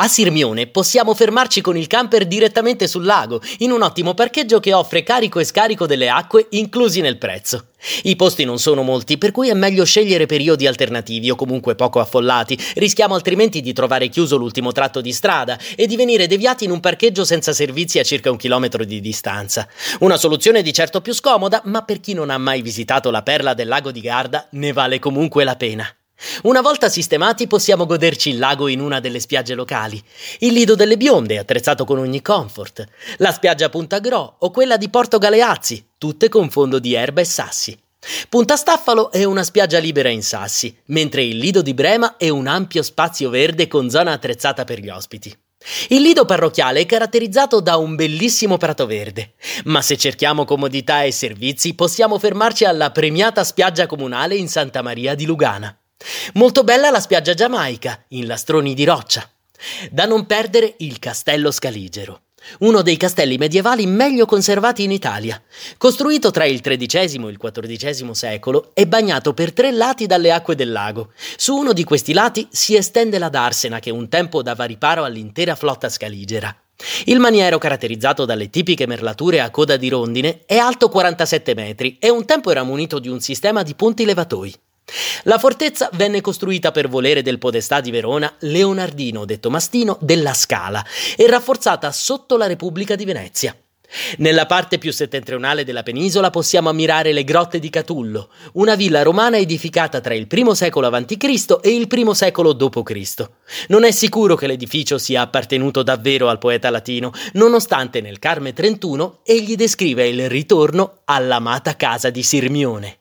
A Sirmione possiamo fermarci con il camper direttamente sul lago, in un ottimo parcheggio che offre carico e scarico delle acque inclusi nel prezzo. I posti non sono molti, per cui è meglio scegliere periodi alternativi o comunque poco affollati, rischiamo altrimenti di trovare chiuso l'ultimo tratto di strada e di venire deviati in un parcheggio senza servizi a circa un chilometro di distanza. Una soluzione di certo più scomoda, ma per chi non ha mai visitato la perla del lago di Garda ne vale comunque la pena. Una volta sistemati possiamo goderci il lago in una delle spiagge locali, il Lido delle Bionde attrezzato con ogni comfort, la spiaggia Punta Gro o quella di Porto Galeazzi, tutte con fondo di erba e sassi. Punta Staffalo è una spiaggia libera in sassi, mentre il Lido di Brema è un ampio spazio verde con zona attrezzata per gli ospiti. Il lido parrocchiale è caratterizzato da un bellissimo prato verde, ma se cerchiamo comodità e servizi possiamo fermarci alla premiata spiaggia comunale in Santa Maria di Lugana. Molto bella la spiaggia giamaica, in lastroni di roccia. Da non perdere il Castello Scaligero, uno dei castelli medievali meglio conservati in Italia. Costruito tra il XIII e il XIV secolo, è bagnato per tre lati dalle acque del lago. Su uno di questi lati si estende la Darsena che un tempo dava riparo all'intera flotta scaligera. Il maniero, caratterizzato dalle tipiche merlature a coda di rondine, è alto 47 metri e un tempo era munito di un sistema di punti levatoi. La fortezza venne costruita per volere del podestà di Verona Leonardino, detto Mastino, della Scala e rafforzata sotto la Repubblica di Venezia. Nella parte più settentrionale della penisola possiamo ammirare le grotte di Catullo, una villa romana edificata tra il I secolo a.C. e il I secolo d.C. Non è sicuro che l'edificio sia appartenuto davvero al poeta latino, nonostante nel Carme 31 egli descrive il ritorno all'amata casa di Sirmione.